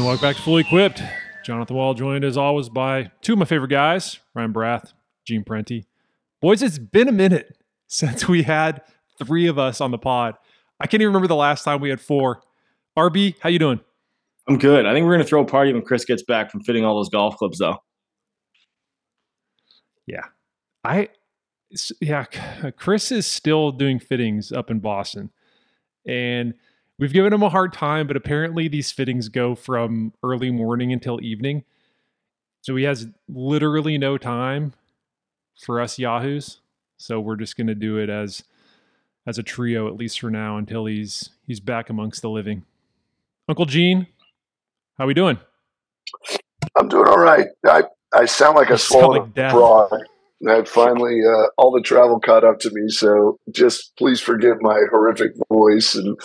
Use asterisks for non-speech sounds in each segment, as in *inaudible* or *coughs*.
And welcome back to Fully Equipped. Jonathan Wall joined as always by two of my favorite guys, Ryan Barath, Gene Parente. Boys, it's been a minute *laughs* since we had three of us on the pod. I can't even remember the last time we had four. RB, how you doing? I'm good. I think we're gonna throw a party when Chris gets back from fitting all those golf clubs, though. Yeah, I yeah, Chris is still doing fittings up in Boston, and we've given him a hard time. But apparently, these fittings go from early morning until evening, so he has literally no time for us yahoos. So we're just gonna do it as as a trio at least for now until he's he's back amongst the living. Uncle Gene, how are we doing? I'm doing all right. I, I sound like a swollen like frog. I finally uh, all the travel caught up to me. So just please forgive my horrific voice, and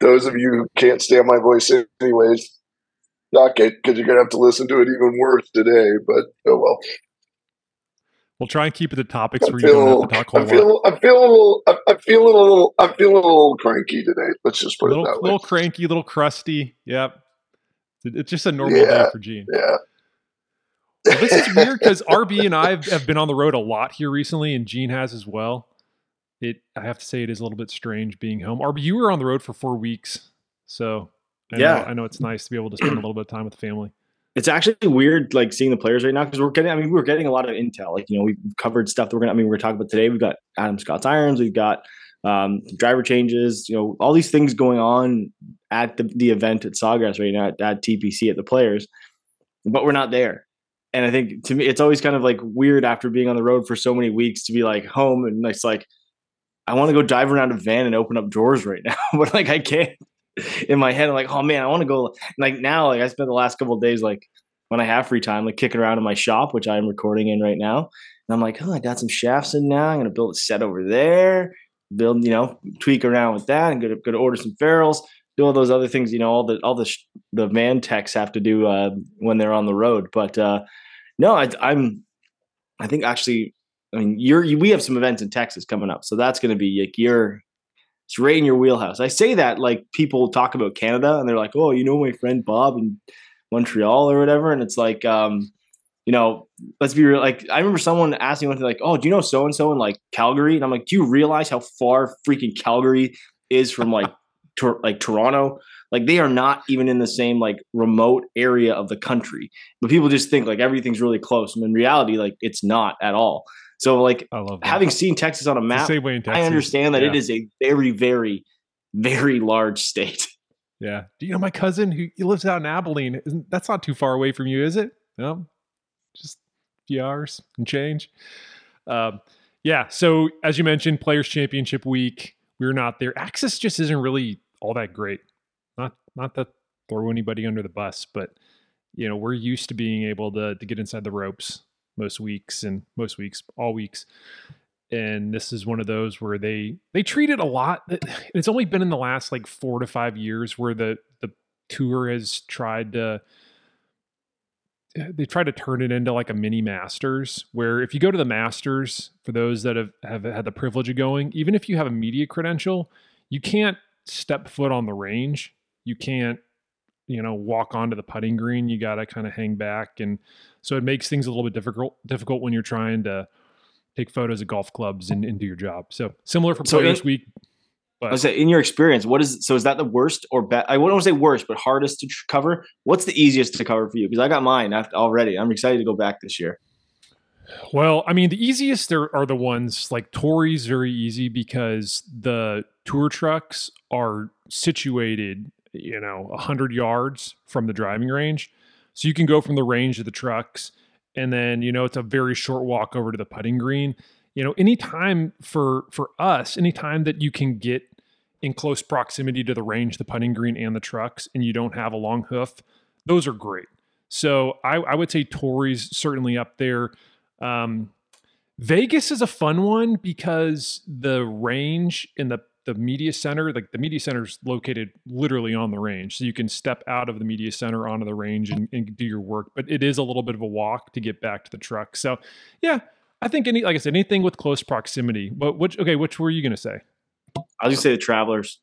those of you who can't stand my voice anyways, suck it because you're gonna have to listen to it even worse today. But oh well. We'll try and keep it the topics where you don't have to talk. I feel, I feel a little. I'm feeling a little. I feel a little cranky today. Let's just put little, it that way. A little cranky, little crusty. Yep. It's just a normal yeah, day for Gene. Yeah. Well, this is weird because *laughs* RB and I have been on the road a lot here recently, and Gene has as well. It, I have to say, it is a little bit strange being home. RB, you were on the road for four weeks, so I yeah, know, I know it's nice to be able to spend a little bit of time with the family. It's actually weird, like seeing the players right now because we're getting. I mean, we're getting a lot of intel. Like you know, we've covered stuff that we're gonna. I mean, we're talking about today. We've got Adam Scott's irons. We've got um, driver changes. You know, all these things going on at the, the event at Sawgrass right now at, at TPC at the players, but we're not there and I think to me, it's always kind of like weird after being on the road for so many weeks to be like home and it's like, I want to go dive around a van and open up drawers right now, *laughs* but like I can't. In my head, I'm like, oh man, I want to go. Like now, like I spent the last couple days like when I have free time, like kicking around in my shop, which I'm recording in right now. And I'm like, oh, I got some shafts in now. I'm gonna build a set over there, build, you know, tweak around with that, and go to, go to order some ferrules do all those other things you know all the all the the van techs have to do uh, when they're on the road but uh, no, I, I, am I think actually, I mean, you're you, we have some events in Texas coming up, so that's going to be like your it's right in your wheelhouse. I say that like people talk about Canada and they're like, oh, you know my friend Bob in Montreal or whatever, and it's like, um, you know, let's be real. Like I remember someone asking one thing like, oh, do you know so and so in like Calgary? And I'm like, do you realize how far freaking Calgary is from like *laughs* like Toronto? Like they are not even in the same like remote area of the country. But people just think like everything's really close. And in reality, like it's not at all. So like having seen Texas on a map, I understand that yeah. it is a very, very, very large state. Yeah. Do you know my cousin who he lives out in Abilene? Isn't that's not too far away from you, is it? No. Just a few hours and change. Um, yeah. So as you mentioned, Players Championship week, we are not there. Access just isn't really all that great Not not to throw anybody under the bus, but you know, we're used to being able to to get inside the ropes most weeks and most weeks, all weeks. And this is one of those where they they treat it a lot. *sighs* It's only been in the last like four to five years where the the tour has tried to they try to turn it into like a mini masters where if you go to the masters for those that have, have had the privilege of going even if you have a media credential you can't step foot on the range you can't you know walk onto the putting green you got to kind of hang back and so it makes things a little bit difficult difficult when you're trying to take photos of golf clubs and, and do your job so similar for so players in, week but I say, in your experience, what is so? Is that the worst or best? I wouldn't say worst, but hardest to cover. What's the easiest to cover for you? Because I got mine already. I'm excited to go back this year. Well, I mean, the easiest are, are the ones like Torrey's very easy because the tour trucks are situated you know, 100 yards from the driving range. So you can go from the range of the trucks and then, you know, it's a very short walk over to the putting green. You know, anytime for for us, anytime that you can get in close proximity to the range, the putting green and the trucks, and you don't have a long hoof, those are great. So I, I would say Torrey's certainly up there. Um, Vegas is a fun one because the range in the the media center, like the media center is located literally on the range. So you can step out of the media center onto the range and, and, do your work. But it is a little bit of a walk to get back to the truck. So yeah, I think any like I said, anything with close proximity. But which okay, which were you gonna say? I was gonna say the travelers.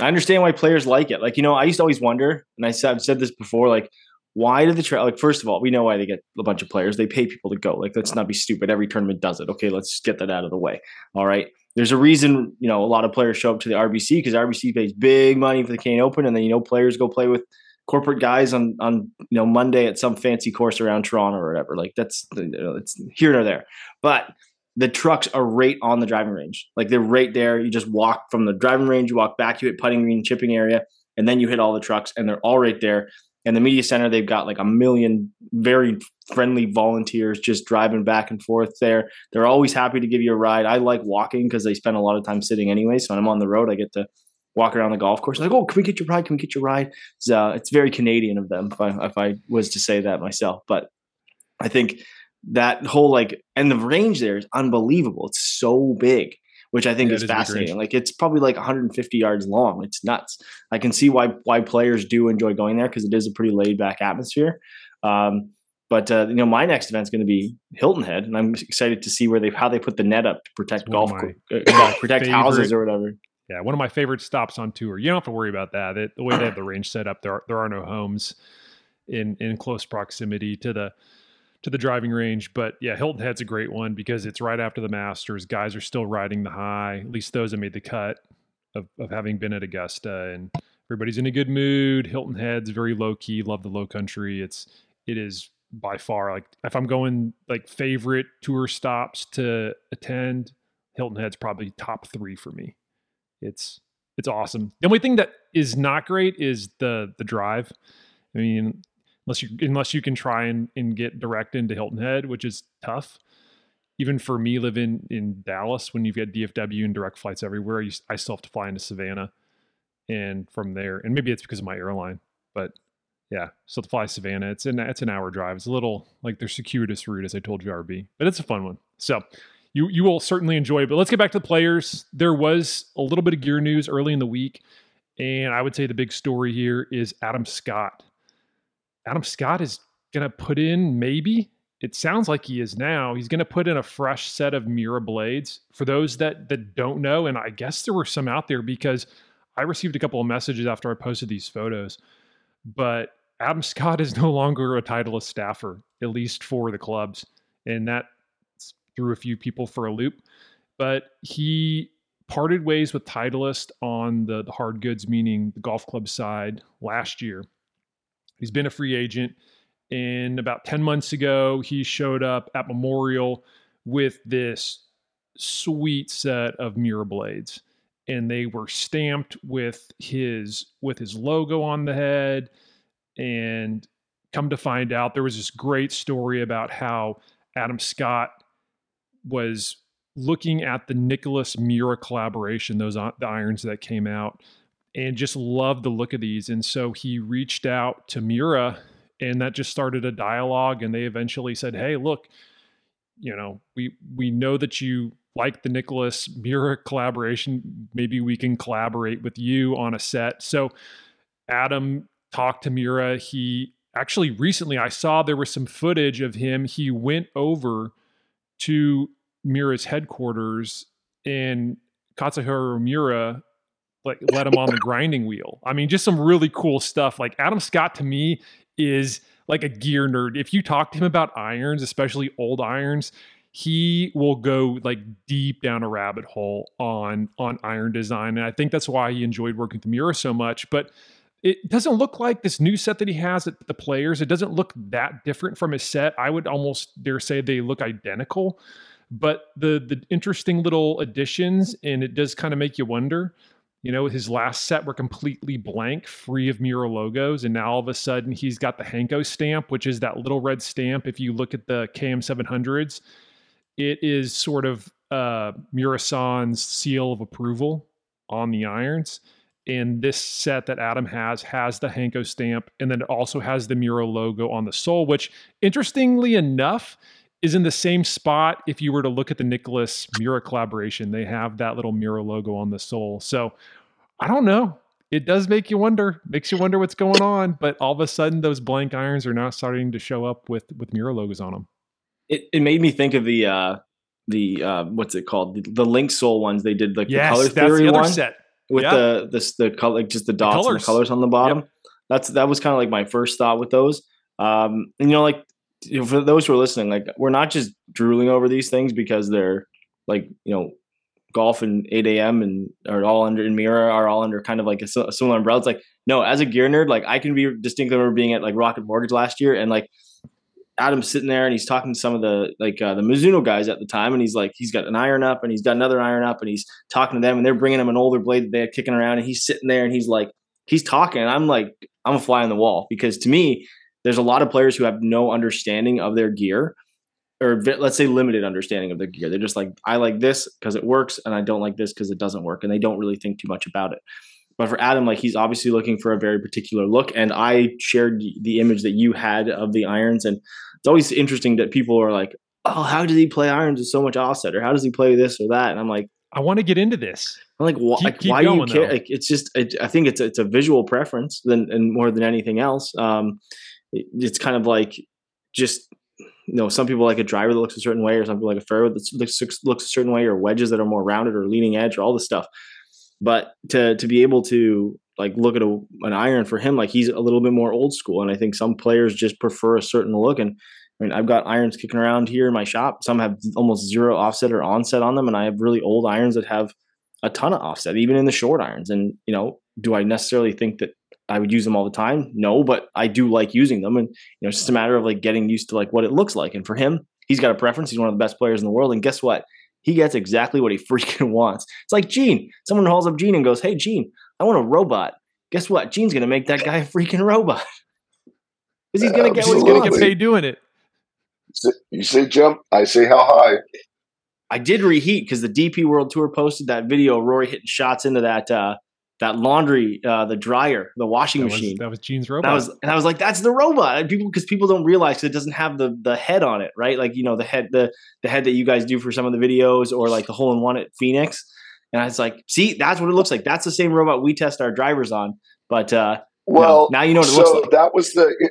I understand why players like it. Like, you know, I used to always wonder, and I said, I've said this before, like, why did the trail like first of all we know why they get a bunch of players. They pay people to go. Like let's not be stupid. Every tournament does it. Okay let's get that out of the way. All right? There's a reason you know a lot of players show up to the rbc because rbc pays big money for the Canadian Open and then you know players go play with corporate guys on on you know monday at some fancy course around toronto or whatever. Like that's you know, it's here or there. But the trucks are right on the driving range. Like they're right there. You just walk from the driving range, you walk back, you hit putting green, chipping area, and then you hit all the trucks, and they're all right there. And the media center, they've got like a million very friendly volunteers just driving back and forth there. They're always happy to give you a ride. I like walking because they spend a lot of time sitting anyway. So when I'm on the road, I get to walk around the golf course. Like, oh, can we get your ride? Can we get your ride? It's, uh, it's very Canadian of them, if I, if I was to say that myself. But I think that whole like and the range there is unbelievable. It's so big, which I think yeah, is, fascinating. Like it's probably like 150 yards long. It's nuts. I can see why why players do enjoy going there because it is a pretty laid back atmosphere. Um, but uh, you know, my next event is going to be Hilton Head, and I'm excited to see where they how they put the net up to protect golf, uh, *coughs* protect favorite, houses or whatever. Yeah, one of my favorite stops on tour. You don't have to worry about that. It, the way they have the range set up, there are, there are no homes in in close proximity to the to the driving range. But yeah, Hilton Head's a great one because it's right after the Masters. Guys are still riding the high, at least those that made the cut of, of having been at Augusta. And everybody's in a good mood. Hilton Head's very low key. Love the low country. It's, it is by far like if I'm going like favorite tour stops to attend, Hilton Head's probably top three for me. It's, it's awesome. The only thing that is not great is the the drive. I mean, unless you unless you can try and, and get direct into Hilton Head, which is tough. Even for me living in Dallas, when you've got DFW and direct flights everywhere, you, I still have to fly into Savannah, and from there, and maybe it's because of my airline, but yeah, so to fly Savannah, it's an it's an hour drive. It's a little like their circuitous route, as I told you, RB, but it's a fun one. So you you will certainly enjoy it. But let's get back to the players. There was a little bit of gear news early in the week, and I would say the big story here is Adam Scott Adam Scott is going to put in maybe it sounds like he is now. He's going to put in a fresh set of Miura blades. For those that that don't know, and I guess there were some out there because I received a couple of messages after I posted these photos. But Adam Scott is *laughs* no longer a Titleist staffer, at least for the clubs, and that threw a few people for a loop. But he parted ways with Titleist on the, the hard goods, meaning the golf club side, last year He's been a free agent. And about 10 months ago, he showed up at Memorial with this sweet set of Miura blades. And they were stamped with his with his logo on the head. And come to find out, there was this great story about how Adam Scott was looking at the Nicklaus Miura collaboration, those the irons that came out, and just loved the look of these. And so he reached out to Miura and that just started a dialogue. And they eventually said, Hey, look, you know, we we know that you like the Nicklaus Miura collaboration. Maybe we can collaborate with you on a set. So Adam talked to Miura. He actually recently I saw there was some footage of him. He went over to Miura's headquarters and Katsuhiro Miura like let him on the grinding wheel. I mean, just some really cool stuff. Like Adam Scott to me is like a gear nerd. If you talk to him about irons, especially old irons, he will go like deep down a rabbit hole on on iron design. And I think that's why he enjoyed working with the Miura so much. But it doesn't look like this new set that he has at the players. It doesn't look that different from his set. I would almost dare say they look identical. But the the interesting little additions, and it does kind of make you wonder you know, his last set were completely blank, free of Miura logos. And now all of a sudden he's got the Hanko stamp, which is that little red stamp. If you look at the KM700s, it is sort of uh, Miura-san's seal of approval on the irons. And this set that Adam has has the Hanko stamp, and then it also has the Miura logo on the sole, which interestingly enough is in the same spot if you were to look at the Nicklaus Miura collaboration. They have that little Miura logo on the sole. So I don't know. It does make you wonder, makes you wonder what's going on. But all of a sudden, those blank irons are now starting to show up with with Miura logos on them. It, it made me think of the uh the uh what's it called the, the link sole ones they did like yes, the color theory the one set. with yeah. the this the color like just the dots the and the colors on the bottom. Yep. That's that was kind of like my first thought with those. Um, and you know, like for those who are listening, like we're not just drooling over these things because they're like you know golf and 8 a.m. and are all under in Miura are all under kind of like a, a, similar umbrella. It's like no, as a gear nerd, like I can be distinctly remember being at like Rocket Mortgage last year and like Adam's sitting there and he's talking to some of the like uh, the Mizuno guys at the time, and he's like he's got an iron up and he's got another iron up and he's talking to them and they're bringing him an older blade that they had kicking around and he's sitting there and he's like he's talking and I'm like I'm a fly on the wall because to me there's a lot of players who have no understanding of their gear or let's say limited understanding of their gear. They're just like I like this because it works and I don't like this because it doesn't work and they don't really think too much about it. But for Adam, like he's obviously looking for a very particular look, and I shared the image that you had of the irons, and it's always interesting that people are like, "Oh, how does he play irons with so much offset?" or "How does he play this or that?" And I'm like, I want to get into this. I'm like, wh- keep, like keep why do you care? Like, it's just, it, I think it's it's a visual preference than and more than anything else. Um, it's kind of like just you know, some people like a driver that looks a certain way, or some people like a fairway that looks looks a certain way, or wedges that are more rounded or leading edge, or all this stuff. But to to be able to like look at a, an iron for him, like he's a little bit more old school, and I think some players just prefer a certain look. And I mean, I've got irons kicking around here in my shop. Some have almost zero offset or onset on them, and I have really old irons that have a ton of offset, even in the short irons. And you know, do I necessarily think that I would use them all the time? No, but I do like using them, and you know, it's just a matter of like getting used to like what it looks like. And for him, he's got a preference. He's one of the best players in the world, and guess what? He gets exactly what he *laughs* freaking wants. It's like Gene. Someone calls up Gene and goes, "Hey, Gene, I want a robot." Guess what? Gene's gonna make that guy a freaking robot *laughs* because he's gonna get what he's gonna get paid doing it. You say jump, I say how high. I did reheat because the DP World Tour posted that video of Rory hitting shots into that uh, that laundry, uh, the dryer, the washing that machine. Was, that was Gene's robot. That was, and I was like, that's the robot. And people, because people don't realize it doesn't have the the head on it, right? Like you know the head, the the head that you guys do for some of the videos, or like the hole in one at Phoenix. And I was like, see, that's what it looks like. That's the same robot we test our drivers on. But uh, well, now you know what it so looks like. That was the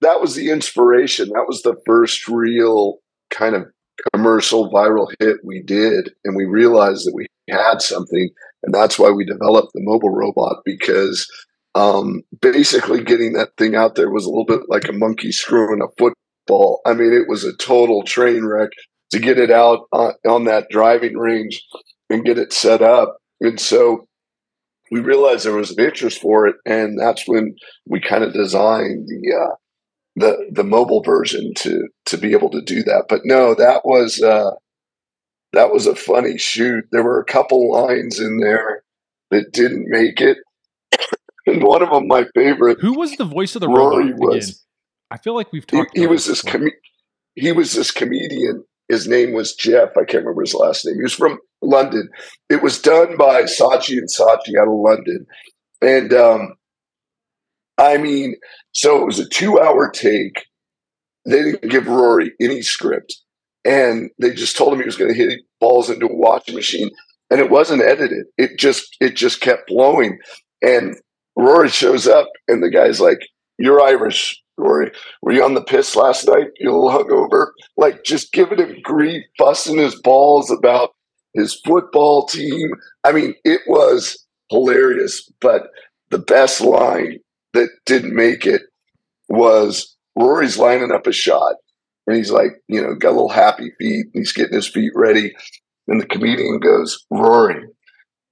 that was the inspiration. That was the first real kind of commercial viral hit we did, and we realized that we had something and that's why we developed the mobile robot because um, basically getting that thing out there was a little bit like a monkey screwing a football. I mean, it was a total train wreck to get it out on, on that driving range and get it set up. And so we realized there was an interest for it, and that's when we kind of designed the uh, the the mobile version to to be able to do that. But no, that was uh, that was a funny shoot. There were a couple lines in there that didn't make it. *coughs* and one of them, my favorite. Who was the voice of the Rory robot was, again? I feel like we've talked. He, he was this com- he was this comedian. His name was Jeff. I can't remember his last name. He was from London. It was done by Saatchi and Saatchi out of London, and um, I mean, so it was a two-hour take. They didn't give Rory any script and they just told him he was going to hit balls into a washing machine and it wasn't edited. It just it just kept blowing. And rory shows up and the guy's like you're irish rory. Were you on the piss last night? You little hungover? Like just giving him grief busting his balls about his football team. I mean it was hilarious but the best line that didn't make it was rory's lining up a shot and he's like, you know, got a little happy feet. and he's getting his feet ready. And the comedian goes, Rory,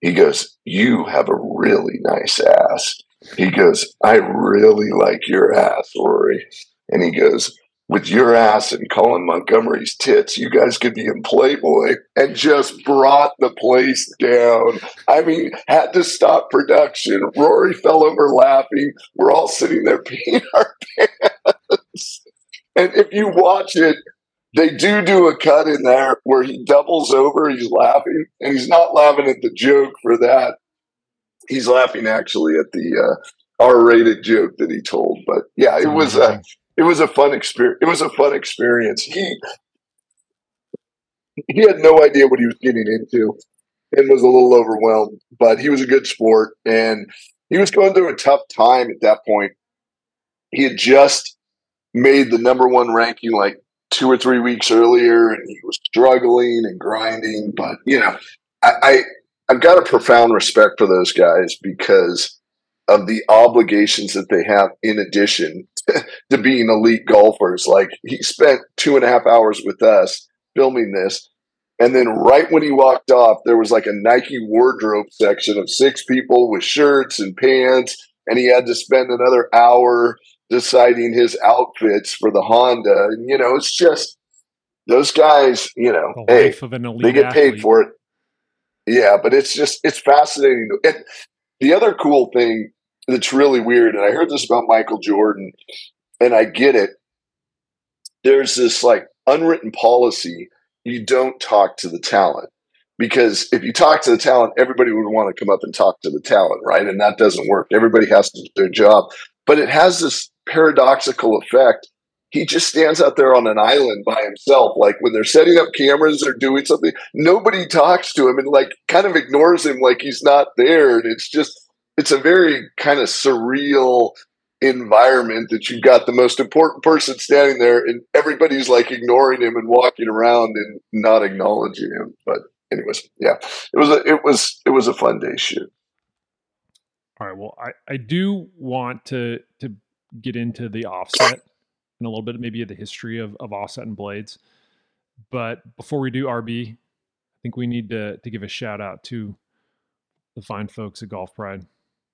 he goes, You have a really nice ass. He goes, I really like your ass, Rory. And he goes, with your ass and Colin Montgomerie's tits, you guys could be in Playboy and just brought the place down. I mean, had to stop production. Rory fell over laughing. We're all sitting there peeing our *laughs* pants. And if you watch it, they do do a cut in there where he doubles over, he's laughing, and he's not laughing at the joke for that. He's laughing actually at the uh, R-rated joke that he told. But yeah, it was a it was a fun experience. It was a fun experience. He he had no idea what he was getting into and was a little overwhelmed, but he was a good sport and he was going through a tough time at that point. He had just made the number one ranking like two or three weeks earlier, and he was struggling and grinding. But you know, I, I I've got a profound respect for those guys because of the obligations that they have in addition *laughs* to being elite golfers. Like he spent two and a half hours with us filming this. And then right when he walked off, there was like a Nike wardrobe section of six people with shirts and pants. And he had to spend another hour deciding his outfits for the Honda. And, you know, it's just those guys, you know, hey, they get paid for it. Yeah, but it's just, it's fascinating. And the other cool thing that's really weird, and I heard this about Michael Jordan, and I get it. There's this like unwritten policy you don't talk to the talent because if you talk to the talent, everybody would want to come up and talk to the talent, right? And that doesn't work. Everybody has to do their job. But it has this paradoxical effect. He just stands out there on an island by himself. Like when they're setting up cameras or doing something, nobody talks to him and like kind of ignores him like he's not there. And it's just, it's a very kind of surreal environment that you've got the most important person standing there and everybody's like ignoring him and walking around and not acknowledging him. But anyways, yeah, it was a, it was, it was a fun day shoot. All right. Well, I, I do want to, to get into the offset and a little bit maybe of the history of, of offset and blades. But before we do RB, I think we need to, to give a shout out to the fine folks at Golf Pride.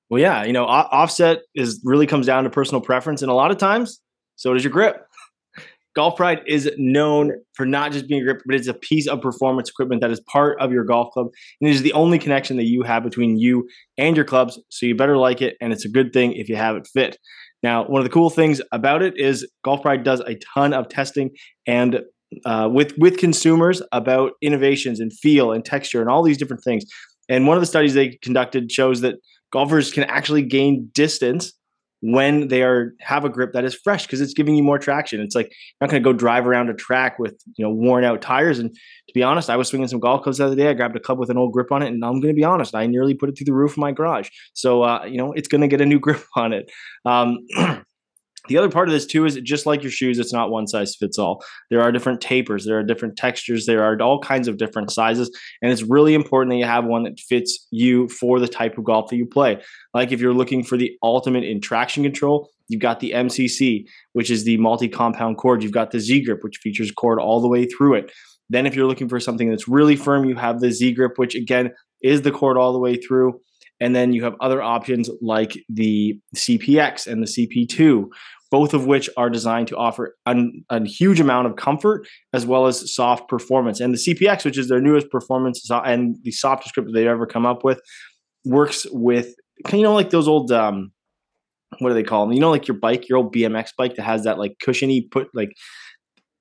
Well, yeah, you know, offset is really comes down to personal preference, and a lot of times, so does your grip. *laughs* Golf Pride is known for not just being a grip, but it's a piece of performance equipment that is part of your golf club, and it is the only connection that you have between you and your clubs. So you better like it, and it's a good thing if you have it fit. Now, one of the cool things about it is Golf Pride does a ton of testing and uh, with with consumers about innovations and feel and texture and all these different things. And one of the studies they conducted shows that golfers can actually gain distance when they are have a grip that is fresh because it's giving you more traction. It's like you're not going to go drive around a track with you know worn out tires. And to be honest, I was swinging some golf clubs the other day. I grabbed a club with an old grip on it, and I'm going to be honest, I nearly put it through the roof of my garage. So uh, you know it's going to get a new *laughs* grip on it. Um, *clears throat* The other part of this too is just like your shoes, it's not one size fits all. There are different tapers, there are different textures, there are all kinds of different sizes, and it's really important that you have one that fits you for the type of golf that you play. Like if you're looking for the ultimate in traction control, you've got the MCC, which is the multi-compound cord. You've got the Z grip, which features cord all the way through it. Then if you're looking for something that's really firm, you have the Z grip, which again is the cord all the way through. And then you have other options like the CPX and the CP2, both of which are designed to offer a huge amount of comfort as well as soft performance. And the CPX, which is their newest performance and the softest grip they've ever come up with, works with, you know, like those old, um, what do they call them? You know, like your bike, your old BMX bike that has that like cushiony put like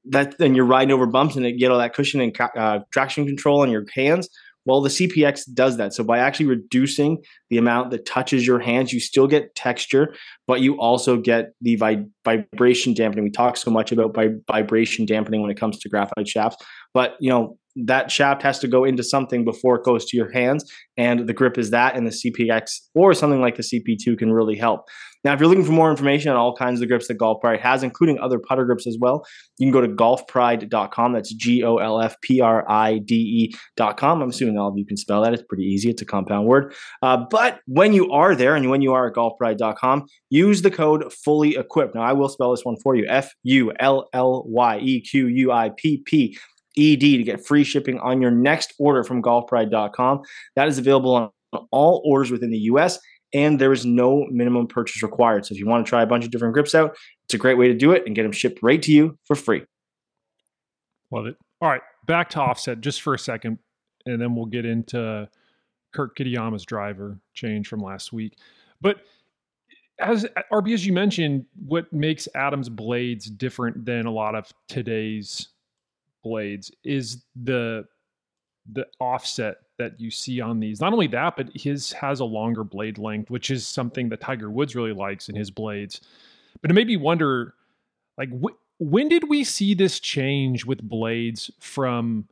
that, then you're riding over bumps and it get all that cushion and uh, traction control on your hands well, the CPX does that. So by actually reducing the amount that touches your hands, you still get texture, but you also get the vi- vibration dampening. We talk so much about vi- vibration dampening when it comes to graphite shafts, but you know that shaft has to go into something before it goes to your hands, and the grip is that, and the CPX or something like the CP2 can really help. Now, if you're looking for more information on all kinds of grips that Golf Pride has, including other putter grips as well, you can go to golfpride.com. That's G O L F P R I D E.com. I'm assuming all of you can spell that. It's pretty easy, it's a compound word. Uh, but when you are there and when you are at golfpride.com, use the code fully equipped. Now, I will spell this one for you F U L L Y E Q U I P P. ED to get free shipping on your next order from golfpride.com. That is available on all orders within the US and there is no minimum purchase required. So if you want to try a bunch of different grips out, it's a great way to do it and get them shipped right to you for free. Love it. All right, back to offset just for a second, and then we'll get into Kurt Kitayama's driver change from last week. But as RB, as you mentioned, what makes Adam's blades different than a lot of today's blades is the the offset that you see on these. Not only that, but his has a longer blade length, which is something that Tiger Woods really likes in his blades. But it made me wonder, like, wh- when did we see this change with blades from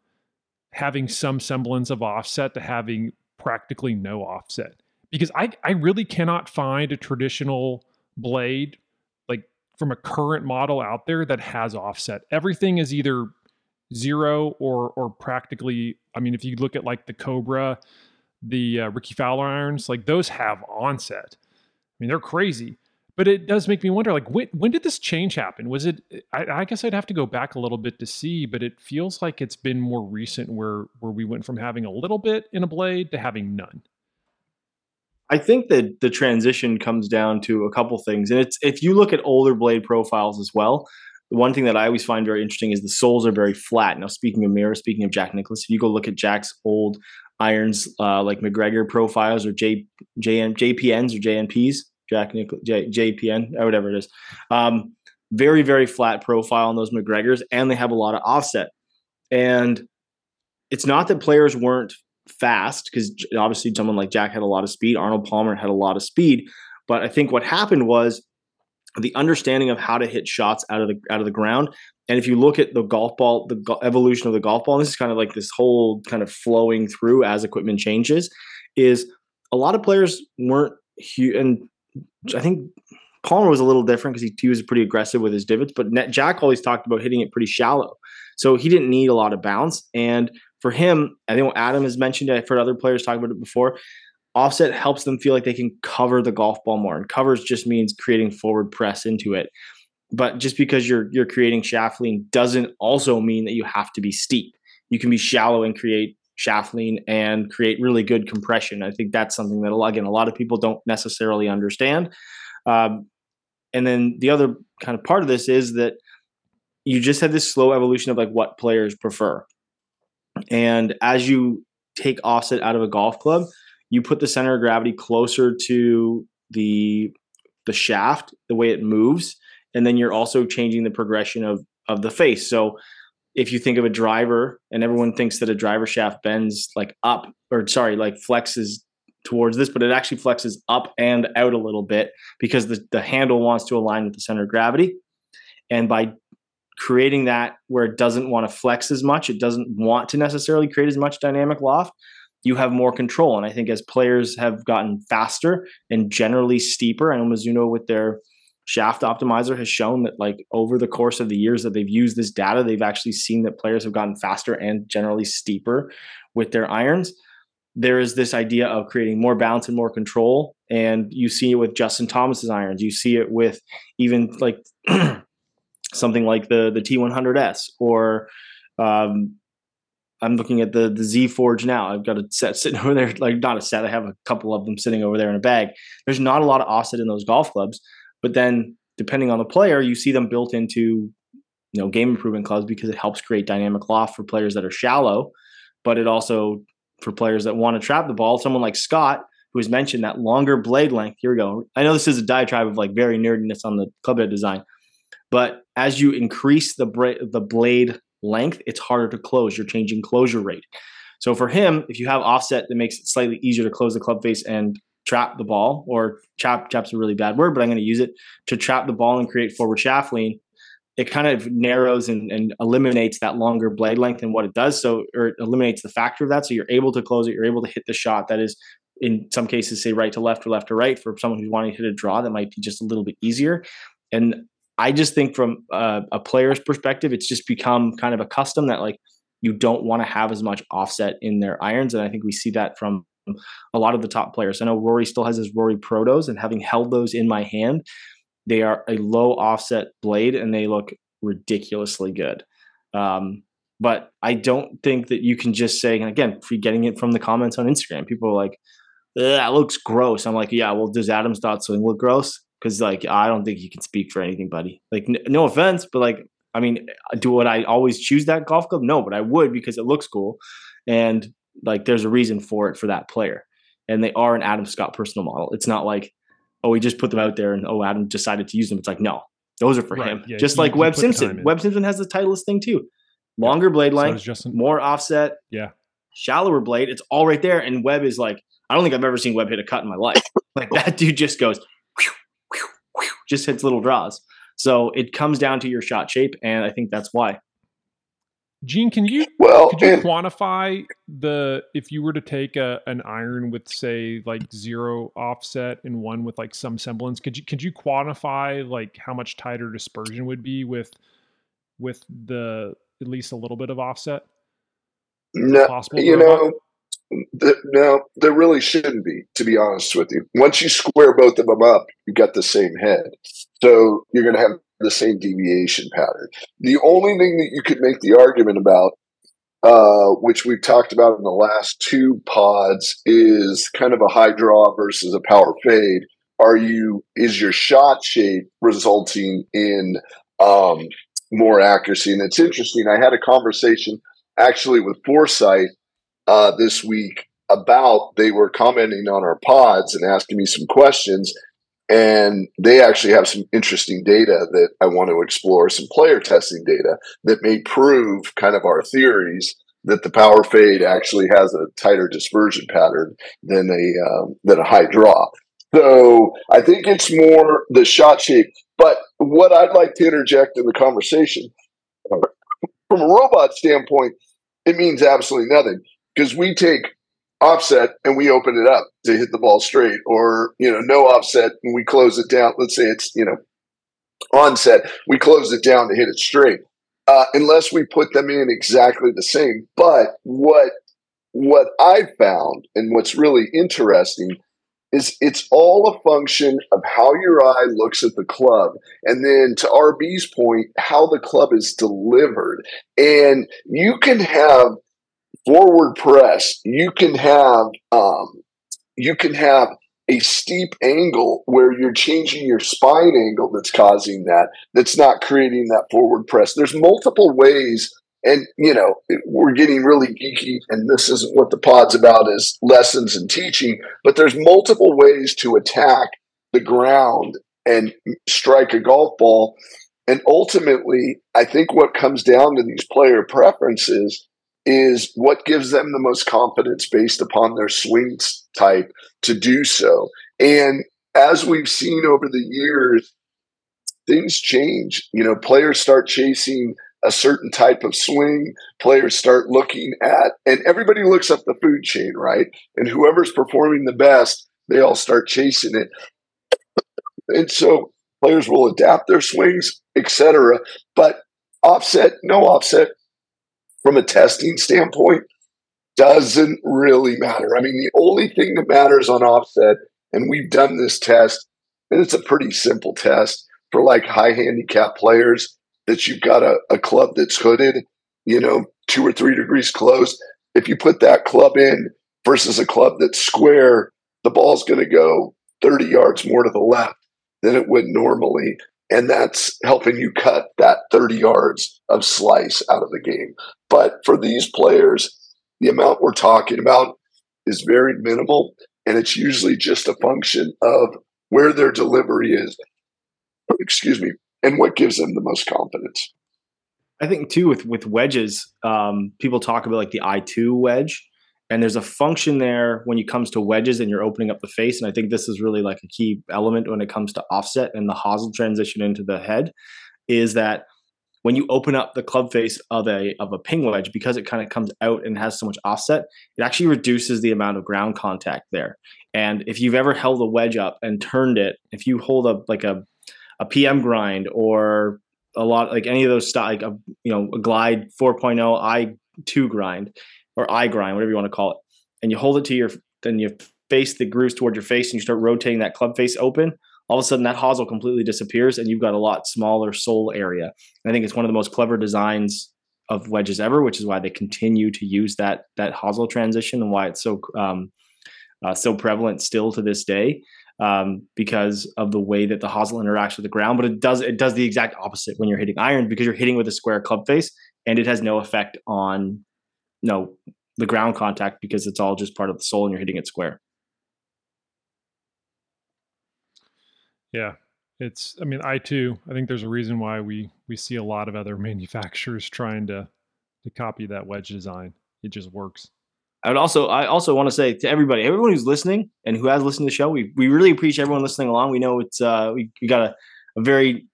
having some semblance of offset to having practically no offset? Because I, I really cannot find a traditional blade like from a current model out there that has offset. Everything is either zero or or practically i mean if you look at like the cobra the uh, Rickie Fowler irons, like those have onset. I mean, they're crazy. But it does make me wonder, like, when, when did this change happen? Was it? I, I, guess I'd have to go back a little bit to see, but it feels like it's been more recent, where where we went from having a little bit in a blade to having none. I think that the transition comes down to a couple things, and it's if you look at older blade profiles as well. The one thing that I always find very interesting is the soles are very flat. Now, speaking of Miura, speaking of Jack Nicklaus, if you go look at Jack's old irons, uh, like MacGregor profiles or J, JN, JPNs or JNPs, Jack Nicklaus, J, JPN, or whatever it is, um, very, very flat profile on those MacGregors, and they have a lot of offset. And it's not that players weren't fast because obviously someone like Jack had a lot of speed. Arnold Palmer had a lot of speed, but I think what happened was the understanding of how to hit shots out of the out of the ground. And if you look at the golf ball, the go- evolution of the golf ball, this is kind of like this whole kind of flowing through as equipment changes. Is a lot of players weren't and I think Palmer was a little different because he, he, was pretty aggressive with his divots, but Jack always talked about hitting it pretty shallow. So he didn't need a lot of bounce. And for him, I think Adam has mentioned, it, I've heard other players talk about it before. Offset helps them feel like they can cover the golf ball more, and covers just means creating forward press into it. But just because you're you're creating shaft lean doesn't also mean that you have to be steep. You can be shallow and create shaft lean and create really good compression. I think that's something that again a lot of people don't necessarily understand. Um, and then the other kind of part of this is that you just have this slow evolution of like what players prefer. And as you take offset out of a golf club, you put the center of gravity closer to the the shaft, the way it moves, and then you're also changing the progression of of the face. So if you think of a driver and everyone thinks that a driver shaft bends like up or sorry, like flexes towards this, but it actually flexes up and out a little bit because the, the handle wants to align with the center of gravity. And by creating that where it doesn't want to flex as much, it doesn't want to necessarily create as much dynamic loft, you have more control. And I think as players have gotten faster and generally steeper, and Mizuno with their shaft optimizer has shown that like over the course of the years that they've used this data, they've actually seen that players have gotten faster and generally steeper with their irons. There is this idea of creating more balance and more control. And you see it with Justin Thomas's irons. You see it with even like *clears throat* something like the the T100S or um, I'm looking at the the Z Forge now. I've got a set sitting *laughs* over there, like not a set. I have a couple of them sitting over there in a bag. There's not a lot of offset in those golf clubs, but then depending on the player, you see them built into you know game improvement clubs because it helps create dynamic loft for players that are shallow, but it also for players that want to trap the ball. Someone like Scott, who has mentioned that longer blade length. Here we go. I know this is a diatribe of like very nerdiness on the club head design, but as you increase the bra- the blade length, it's harder to close. You're changing closure rate. So for him, if you have offset that makes it slightly easier to close the club face and trap the ball, or trap trap's a really bad word, but I'm going to use it to trap the ball and create forward shaft lean. It kind of narrows and, and eliminates that longer blade length and what it does. So, or it eliminates the factor of that. So you're able to close it. You're able to hit the shot that is, in some cases, say right to left or left to right. For someone who's wanting to hit a draw, that might be just a little bit easier. And I just think from a, a player's perspective, it's just become kind of a custom that like you don't want to have as much offset in their irons, and I think we see that from a lot of the top players. I know Rory still has his Rory Protos, and having held those in my hand, they are a low offset blade and they look ridiculously good. Um, but I don't think that you can just say, and again, getting it from the comments on Instagram, people are like, that looks gross. I'm like, yeah, well, does Adam's dot swing look gross? Because like I don't think you can speak for anything, buddy. Like n- no offense, but like I mean, uh, do would I always choose that golf club? No, but I would because it looks cool, and like there's a reason for it for that player, and they are an Adam Scott personal model. It's not like oh we just put them out there and oh Adam decided to use them. It's like no, those are for right. him. Yeah, just like Webb Simpson. Webb Simpson has the Titleist thing too. Longer yeah. blade length, so more offset. Yeah. Shallower blade. It's all right there. And Webb is like, I don't think I've ever seen Webb hit a cut in my life. Like that dude just goes just hits little draws. So it comes down to your shot shape, and I think that's why. Gene, can you well could you and, quantify the if you were to take a an iron with say like zero offset and one with like some semblance, could you could you quantify like how much tighter dispersion would be with with the at least a little bit of offset? No, possible you know, no, there really shouldn't be, to be honest with you. Once you square both of them up, you got the same head. So you're going to have the same deviation pattern. The only thing that you could make the argument about, uh, which we've talked about in the last two pods, is kind of a high draw versus a power fade. Are you, is your shot shape resulting in um, more accuracy? And it's interesting. I had a conversation actually with Foresight uh, this week about they were commenting on our pods and asking me some questions and they actually have some interesting data that I want to explore, some player testing data that may prove kind of our theories that the power fade actually has a tighter dispersion pattern than a um, than a high draw. So I think it's more the shot shape. But what I'd like to interject in the conversation from a robot standpoint, it means absolutely nothing because we take offset and we open it up to hit the ball straight or you know no offset and we close it down. Let's say it's you know onset we close it down to hit it straight uh, unless we put them in exactly the same. But what what i found and what's really interesting is it's all a function of how your eye looks at the club. And then to rb's point how the club is delivered. And you can have forward press, you can have um, you can have a steep angle where you're changing your spine angle that's causing that that's not creating that forward press. There's multiple ways and you know we're getting really geeky and this isn't what the pod's about is lessons and teaching but there's multiple ways to attack the ground and strike a golf ball. And ultimately i think what comes down to these player preferences is what gives them the most confidence based upon their swing type to do so. And as we've seen over the years, things change. You know, players start chasing a certain type of swing. Players start looking at, and everybody looks up the food chain, right? And whoever's performing the best, they all start chasing it. and so players will adapt their swings, etc. But offset, no offset, from a testing standpoint doesn't really matter. I mean, the only thing that matters on offset, and we've done this test, and it's a pretty simple test for like high handicap players that you've got a, a club that's hooded, you know, two or three degrees closed. If you put that club in versus a club that's square, the ball's going to go 30 yards more to the left than it would normally. And that's helping you cut that 30 yards of slice out of the game. But for these players, the amount we're talking about is very minimal. And it's usually just a function of where their delivery is, excuse me, and what gives them the most confidence. I think too with with wedges, um, people talk about like the I two wedge, and there's a function there when it comes to wedges and you're opening up the face. And I think this is really like a key element when it comes to offset and the hosel transition into the head, is that when you open up the club face of a of a ping wedge because it kind of comes out and has so much offset it actually reduces the amount of ground contact there and if you've ever held a wedge up and turned it if you hold up like a a pm grind or a lot like any of those stuff like a you know a glide 4.0 i2 grind or i grind whatever you want to call it and you hold it to your then you face the grooves toward your face and you start rotating that club face open all of a sudden that hosel completely disappears and you've got a lot smaller sole area. I think it's one of the most clever designs of wedges ever, which is why they continue to use that that hosel transition and why it's so um, uh, so prevalent still to this day um, because of the way that the hosel interacts with the ground. But it does it does the exact opposite when you're hitting iron because you're hitting with a square club face and it has no effect on no the ground contact because it's all just part of the sole and you're hitting it square. Yeah, it's. I mean, I too. I think there's a reason why we we see a lot of other *laughs* manufacturers trying to to copy that wedge design. It just works. I would also I also want to say to everybody, everyone who's listening and who has listened to the show, we we really appreciate everyone listening along. We know it's uh we, we got a, a very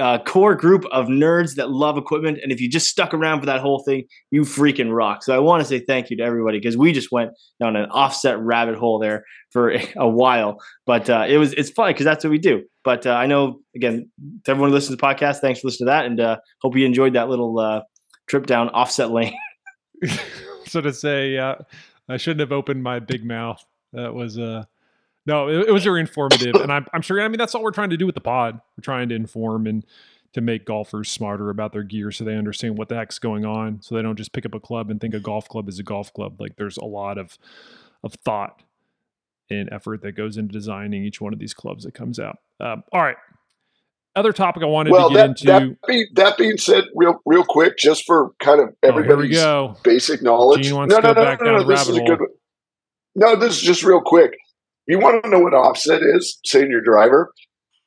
uh, core group of nerds that love equipment. And if you just stuck around for that whole thing, you freaking rock. So I want to say thank you to everybody because we just went down an offset rabbit hole there for *laughs* a while. But uh, it was it's fun because that's what we do. But uh, I know again, to everyone who listens to the podcast, thanks for listening to that, and uh, hope you enjoyed that little uh, trip down offset lane. *laughs* *laughs* so to say, I shouldn't have opened my big mouth. That was uh no, it, it was very informative, *laughs* and I'm I'm sure. I mean, that's all we're trying to do with the pod. We're trying to inform and to make golfers smarter about their gear, so they understand what the heck's going on, so they don't just pick up a club and think a golf club is a golf club. Like there's a lot of of thought and effort that goes into designing each one of these clubs that comes out. Um, all right, other topic I wanted well, to get that, into. That, be, that being said, real real quick, just for kind of everybody's oh, basic knowledge. Gene wants no, to no, go no, back no, down no, no, this is a good one. No, this is just real quick. You want to know what offset is? Say in your driver,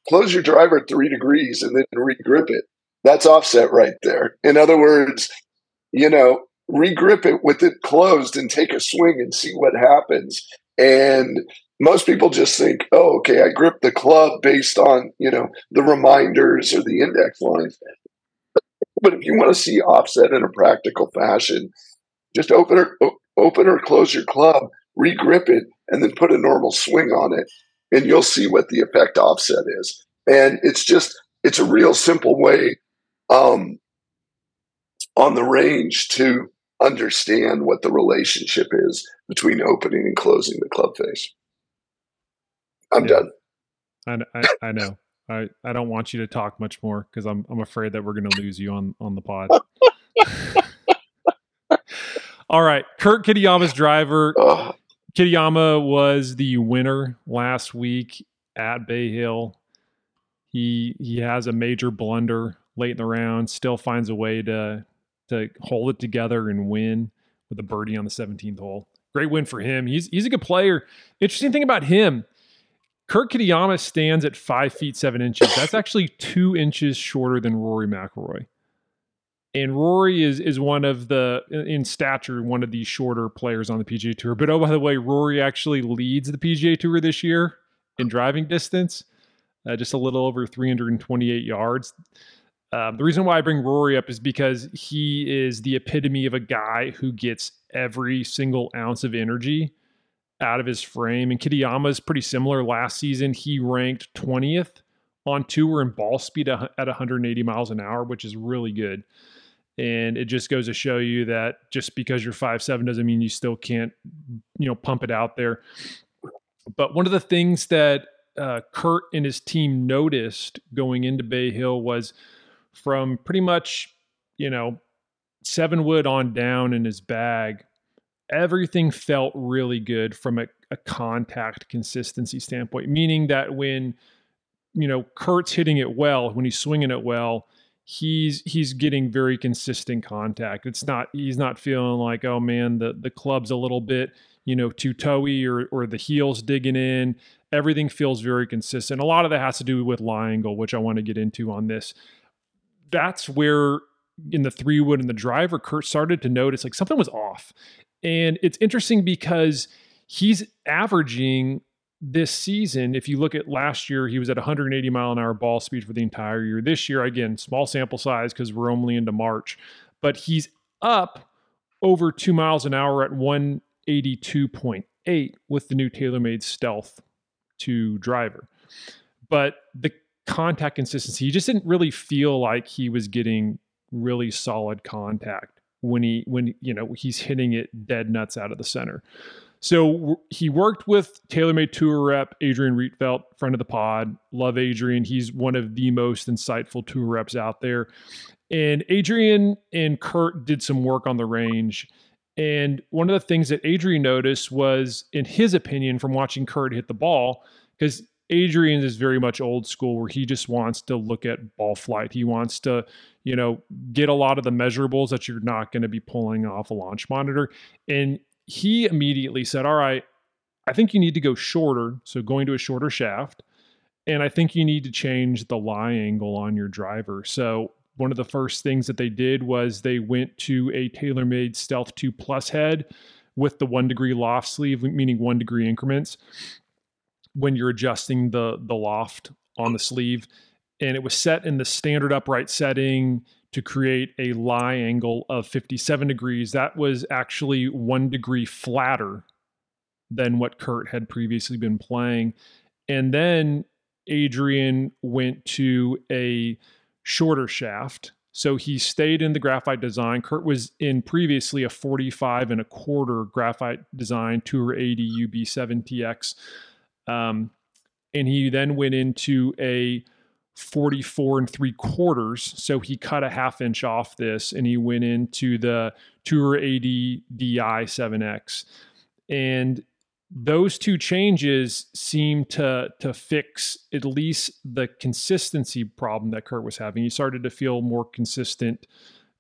close your driver at three degrees and then regrip it. That's offset right there. In other words, you know, regrip it with it closed and take a swing and see what happens. And most people just think, oh, okay, I grip the club based on, you know, the reminders or the index lines. But if you want to see offset in a practical fashion, just open or open or close your club, regrip it, and then put a normal swing on it, and you'll see what the effect offset is. And it's just it's a real simple way um, on the range to understand what the relationship is between opening and closing the club face. I'm yeah. done. I, I, I know. I, I don't want you to talk much more because I'm I'm afraid that we're going to lose you on on the pod. *laughs* *laughs* All right, Kurt Kitayama's driver. Kitayama was the winner last week at Bay Hill. He he has a major blunder late in the round, still finds a way to to hold it together and win with a birdie on the 17th hole. Great win for him. He's he's a good player. Interesting thing about him, Kurt Kitayama stands at five feet seven inches. That's actually two inches shorter than Rory McIlroy. And Rory is is one of the in stature one of the shorter players on the PGA Tour. But oh, by the way, Rory actually leads the PGA Tour this year in driving distance, uh, just a little over 328 yards. Um, the reason why I bring Rory up is because he is the epitome of a guy who gets every single ounce of energy out of his frame. And Kitayama is pretty similar. Last season, he ranked 20th on tour in ball speed at 180 miles an hour, which is really good. And it just goes to show you that just because you're five seven doesn't mean you still can't, you know, pump it out there. But one of the things that uh, Kurt and his team noticed going into Bay Hill was from pretty much, you know, seven wood on down in his bag everything felt really good from a, a contact consistency standpoint, meaning that when you know Kurt's hitting it well, when he's swinging it well, he's he's getting very consistent contact. It's not he's not feeling like oh man the the club's a little bit you know too toey or or the heels digging in. Everything feels very consistent. A lot of that has to do with lie angle, which I want to get into on this. That's where in the three wood and the driver, Kurt started to notice like something was off. And it's interesting because he's averaging this season, if you look at last year, he was at 180 mile an hour ball speed for the entire year. This year, again, small sample size because we're only into March, but he's up over two miles an hour at 182.8 with the new TaylorMade Stealth 2 driver. But the contact consistency, he just didn't really feel like he was getting really solid contact when he when you know he's hitting it dead nuts out of the center. So he worked with TaylorMade Tour rep Adrian Rietveld, friend of the pod. Love Adrian. He's one of the most insightful tour reps out there. And Adrian and Kurt did some work on the range. And one of the things that Adrian noticed was, in his opinion, from watching Kurt hit the ball, because Adrian is very much old school where he just wants to look at ball flight. He wants to, you know, get a lot of the measurables that you're not going to be pulling off a launch monitor. And he immediately said, All right, I think you need to go shorter. So going to a shorter shaft. And I think you need to change the lie angle on your driver. So one of the first things that they did was they went to a TaylorMade Stealth 2 Plus head with the one degree loft sleeve, meaning one degree increments when you're adjusting the the loft on the sleeve and it was set in the standard upright setting to create a lie angle of 57 degrees that was actually 1 degree flatter than what Kurt had previously been playing and then Adrian went to a shorter shaft So he stayed in the graphite design. Kurt was in previously a 45 and a quarter graphite design Tour AD UB7TX. Um, and he then went into a 44 and three quarters. So he cut a half inch off this and he went into the Tour AD DI 7X. And those two changes seem to to fix at least the consistency problem that Kurt was having. He started to feel more consistent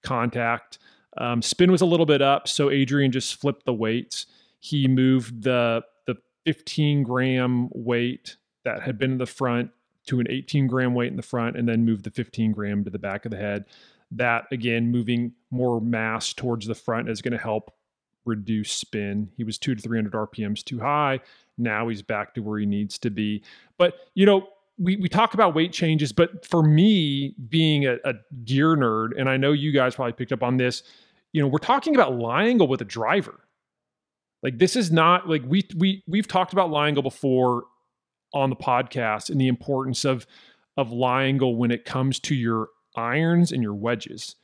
contact. Um, spin was a little bit up, so Adrian just flipped the weights. He moved the the 15 gram weight that had been in the front to an 18 gram weight in the front, and then move the 15 gram to the back of the head. That again, moving more mass towards the front is going to help reduce spin. He was two to 300 RPMs too high. Now he's back to where he needs to be. But, you know, we, we talk about weight changes, but for me, being a, a gear nerd, and I know you guys probably picked up on this, you know, we're talking about lie angle with a driver. Like this is not like we we we've talked about lie angle before on the podcast and the importance of of lie angle when it comes to your irons and your wedges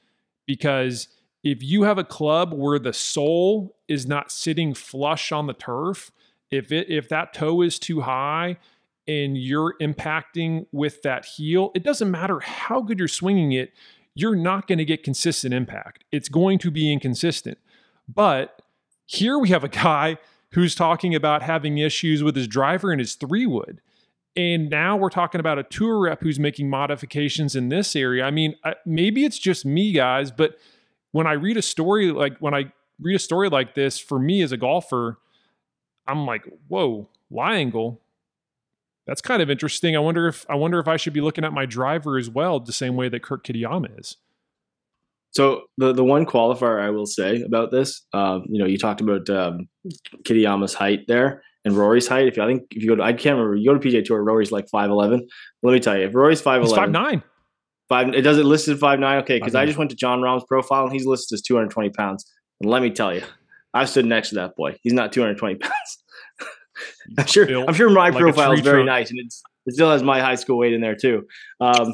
because if you have a club where the sole is not sitting flush on the turf, if it if that toe is too high and you're impacting with that heel, it doesn't matter how good you're swinging it, you're not going to get consistent impact. It's going to be inconsistent. But here we have a guy who's talking about having issues with his driver and his three wood. And now we're talking about a tour rep who's making modifications in this area. I mean, maybe it's just me, guys, but when I read a story like when I read a story like this, for me as a golfer, I'm like, whoa, lie angle. That's kind of interesting. I wonder if I wonder if I should be looking at my driver as well, the same way that Kurt Kitayama is. So the the one qualifier I will say about this, um, you know, you talked about um, Kitayama's height there and Rory's height. If you, I think if you go to, I can't remember, you go to PGA Tour, Rory's like five eleven. Let me tell you, if Rory's five eleven, five nine. Five. It does it listed five nine. Okay, because I just went to Jon Rahm's profile and he's listed as 220 pounds. And let me tell you, I stood next to that boy. He's not 220 *laughs* pounds. I'm sure. I'm sure my like profile is very trunk. nice, and it's it still has my high school weight in there too. Um,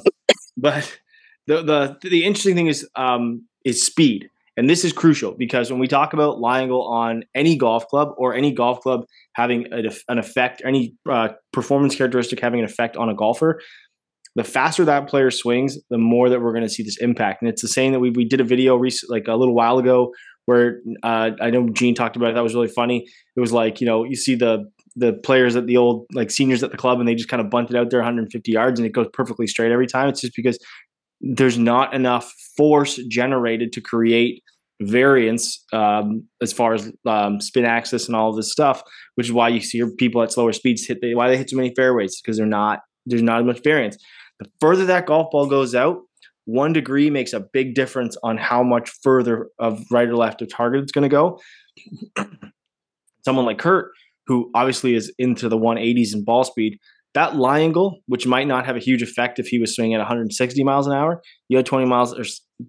but the the the interesting thing is um, is speed, and this is crucial because when we talk about lie angle on any golf club or any golf club having a, an effect, any uh, performance characteristic having an effect on a golfer, the faster that player swings, the more that we're going to see this impact. And it's the same that we, we did a video recent, like a little while ago where uh, I know Gene talked about it. That was really funny. It was like, you know, you see the, the players at the old like seniors at the club and they just kind of bunt it out there 150 yards and it goes perfectly straight every time. It's just because there's not enough force generated to create variance um, as far as um, spin axis and all of this stuff, which is why you see people at slower speeds hit the, why they hit so many fairways because they're not there's not as much variance. The further that golf ball goes out, one degree makes a big difference on how much further of right or left of target it's going to go. *clears throat* Someone like Kurt, who obviously is into the 180s in ball speed, that lie angle, which might not have a huge effect if he was swinging at 160 miles an hour, you had 20 miles or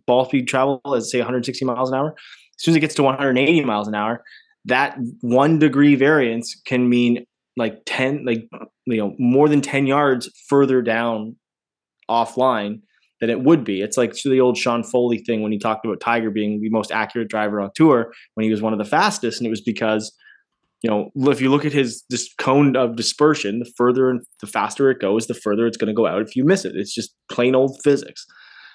ball speed travel, let's say 160 miles an hour. As soon as it gets to 180 miles an hour, that one degree variance can mean like 10, like, you know, more than 10 yards further down offline than it would be. It's like the old Sean Foley thing when he talked about Tiger being the most accurate driver on tour when he was one of the fastest, and it was because you know if you look at his this cone of dispersion, the further and the faster it goes, the further it's going to go out if you miss it. It's just plain old physics.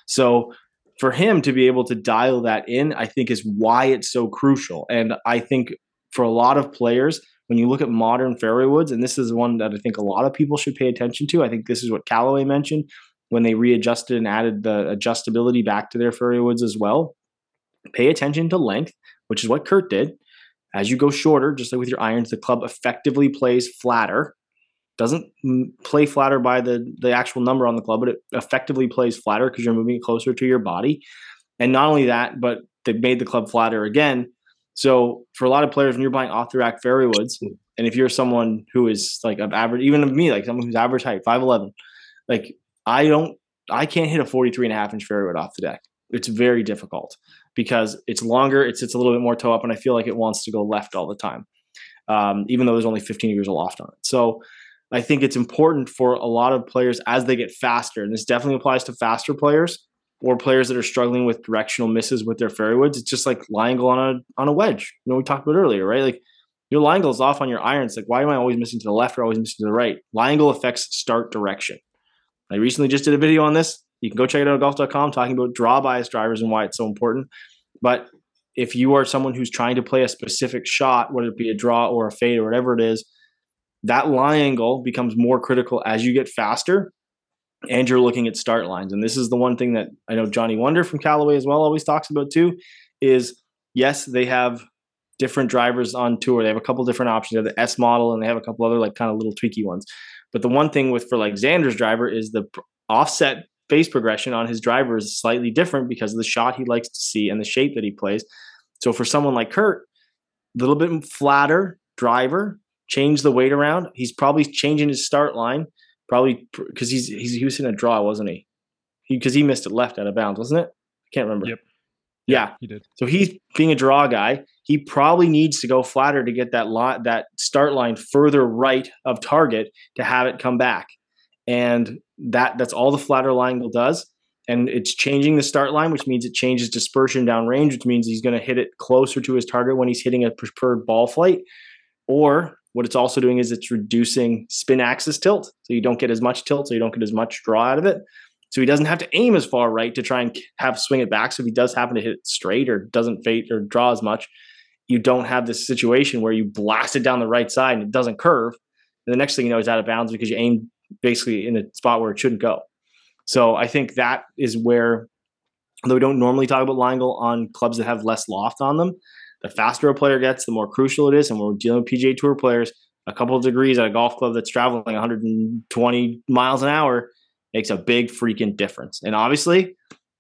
So for him to be able to dial that in, I think is why it's so crucial. And I think for a lot of players, when you look at modern fairway woods, and this is one that I think a lot of people should pay attention to. I think this is what Callaway mentioned when they readjusted and added the adjustability back to their fairway woods as well. Pay attention to length, which is what Kurt did. As you go shorter, just like with your irons, the club effectively plays flatter. Doesn't play flatter by the, the actual number on the club, but it effectively plays flatter because you're moving closer to your body. And not only that, but they made the club flatter again. So for a lot of players, when you're buying off the rack woods, and if you're someone who is like of average, even of me, like someone who's average height, 5'11, like I don't, I can't hit a 43 and a half inch fairway off the deck. It's very difficult because it's longer, it sits a little bit more toe up, and I feel like it wants to go left all the time, um, even though there's only 15 degrees of loft on it. So I think it's important for a lot of players as they get faster, and this definitely applies to faster players, or players that are struggling with directional misses with their fairway woods, it's just like lie angle on a on a wedge. You know, we talked about earlier, right? Like your lie angle is off on your irons. Like, why am I always missing to the left or always missing to the right? Lie angle affects start direction. I recently just did a video on this. You can go check it out at golf.com talking about draw bias drivers and why it's so important. But if you are someone who's trying to play a specific shot, whether it be a draw or a fade or whatever it is, that lie angle becomes more critical as you get faster and you're looking at start lines. And this is the one thing that I know Johnny Wunder from Callaway as well always talks about too is yes, they have different drivers on tour. They have a couple different options. They have the S model and they have a couple other like kind of little tweaky ones. But the one thing with for like Xander's driver is the offset face progression on his driver is slightly different because of the shot he likes to see and the shape that he plays. So for someone like Kurt, a little bit flatter driver, change the weight around. He's probably changing his start line Probably because he's, he's he was in a draw, wasn't he? Because he, he, missed it left out of bounds, wasn't it? I can't remember. Yep. Yeah, he did. So he's being a draw guy. He probably needs to go flatter to get that lot that start line further right of target to have it come back, and that that's all the flatter line does. And it's changing the start line, which means it changes dispersion down range, which means he's going to hit it closer to his target when he's hitting a preferred ball flight. Or what it's also doing is it's reducing spin axis tilt. So you don't get as much tilt, so you don't get as much draw out of it. So he doesn't have to aim as far right to try and have swing it back. So if he does happen to hit it straight or doesn't fade or draw as much, you don't have this situation where you blast it down the right side and it doesn't curve. And the next thing you know, he's out of bounds because you aim basically in a spot where it shouldn't go. So I think that is where, although we don't normally talk about lie angle on clubs that have less loft on them, the faster a player gets, the more crucial it is. And when we're dealing with PGA Tour players, a couple of degrees at a golf club that's traveling 120 miles an hour makes a big freaking difference. And obviously,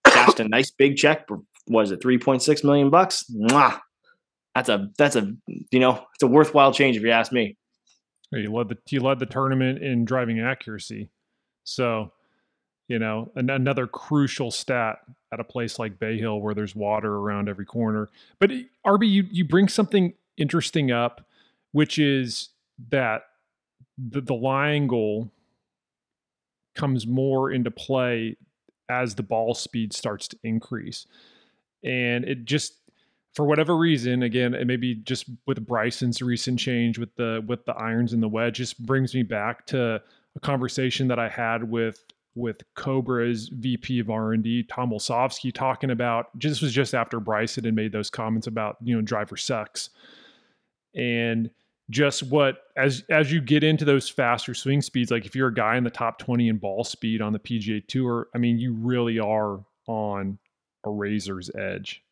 cashed a nice big check. Was it 3.6 million bucks? Mwah! That's a that's a you know it's a worthwhile change if you ask me. You led the you led the tournament in driving accuracy, so you know, an, another crucial stat at a place like Bay Hill where there's water around every corner. But Arby, you you bring something interesting up, which is that the, the lie angle comes more into play as the ball speed starts to increase. And it just for whatever reason, again, it maybe just with Bryson's recent change with the with the irons and the wedge, just brings me back to a conversation that I had with with Cobra's VP of R&D, Tom Olsavsky, talking about this was just after Bryson had made those comments about, you know, driver sucks. And just what as as you get into those faster swing speeds, like if you're a guy in the top 20 in ball speed on the PGA tour, I mean, you really are on a razor's edge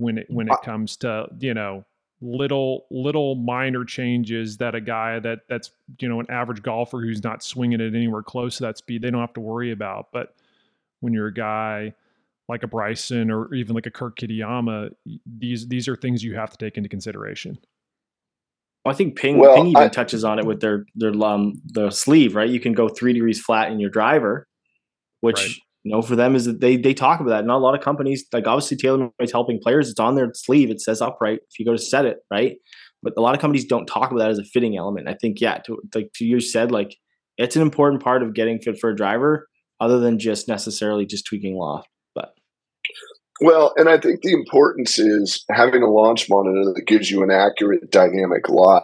when it when it comes to, you know, little little minor changes that a guy that that's you know an average golfer who's not swinging it anywhere close to that speed they don't have to worry about. But when you're a guy like a Bryson or even like a Kirk Kitayama these these are things you have to take into consideration. I think Ping well, Ping even I, touches on it with their their um the sleeve right? You can go 3 degrees flat in your driver which right you know, for them is that they they talk about that. Not a lot of companies, like obviously TaylorMade is helping players. It's on their sleeve. It says upright if you go to set it, right? But a lot of companies don't talk about that as a fitting element. I think, yeah, to like to you said, like it's an important part of getting fit for a driver, other than just necessarily just tweaking loft. But well, and I think the importance is having a launch monitor that gives you an accurate dynamic lie